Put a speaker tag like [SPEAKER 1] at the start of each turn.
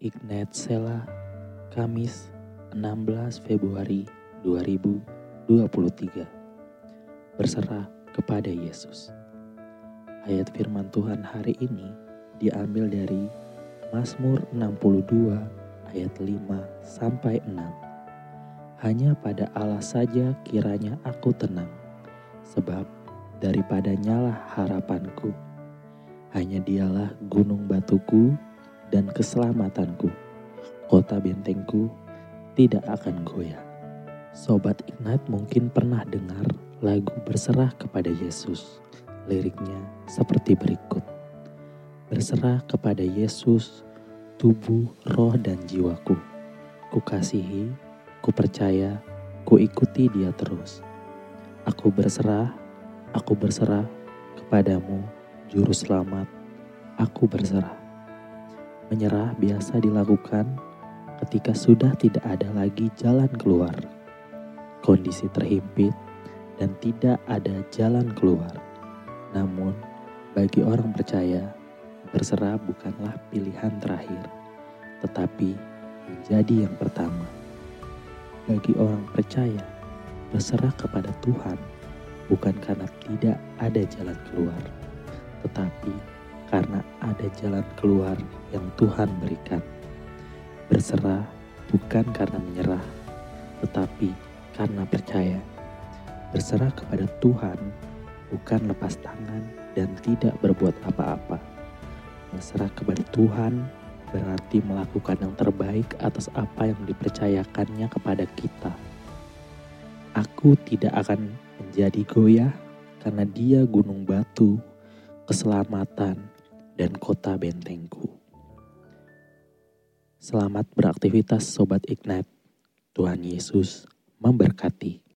[SPEAKER 1] Ignat Sela, Kamis 16 Februari 2023. Berserah kepada Yesus. Ayat firman Tuhan hari ini diambil dari Mazmur 62 ayat 5 sampai 6. Hanya pada Allah saja kiranya aku tenang, sebab daripadanya lah harapanku. Hanya dialah gunung batuku dan keselamatanku. Kota bentengku tidak akan goyah. Sobat Ignat mungkin pernah dengar lagu berserah kepada Yesus. Liriknya seperti berikut. Berserah kepada Yesus, tubuh, roh, dan jiwaku. Ku kasihi, ku percaya, ku ikuti dia terus. Aku berserah, aku berserah kepadamu, Juru Selamat. Aku berserah. Menyerah biasa dilakukan ketika sudah tidak ada lagi jalan keluar. Kondisi terhimpit dan tidak ada jalan keluar. Namun, bagi orang percaya, berserah bukanlah pilihan terakhir, tetapi menjadi yang pertama. Bagi orang percaya, berserah kepada Tuhan bukan karena tidak ada jalan keluar, tetapi karena ada jalan keluar yang Tuhan berikan. Berserah bukan karena menyerah, tetapi karena percaya. Berserah kepada Tuhan bukan lepas tangan dan tidak berbuat apa-apa. Berserah kepada Tuhan berarti melakukan yang terbaik atas apa yang dipercayakannya kepada kita. Aku tidak akan menjadi goyah karena dia gunung batu, keselamatan, dan kota bentengku. Selamat beraktivitas Sobat Ignite. Tuhan Yesus memberkati.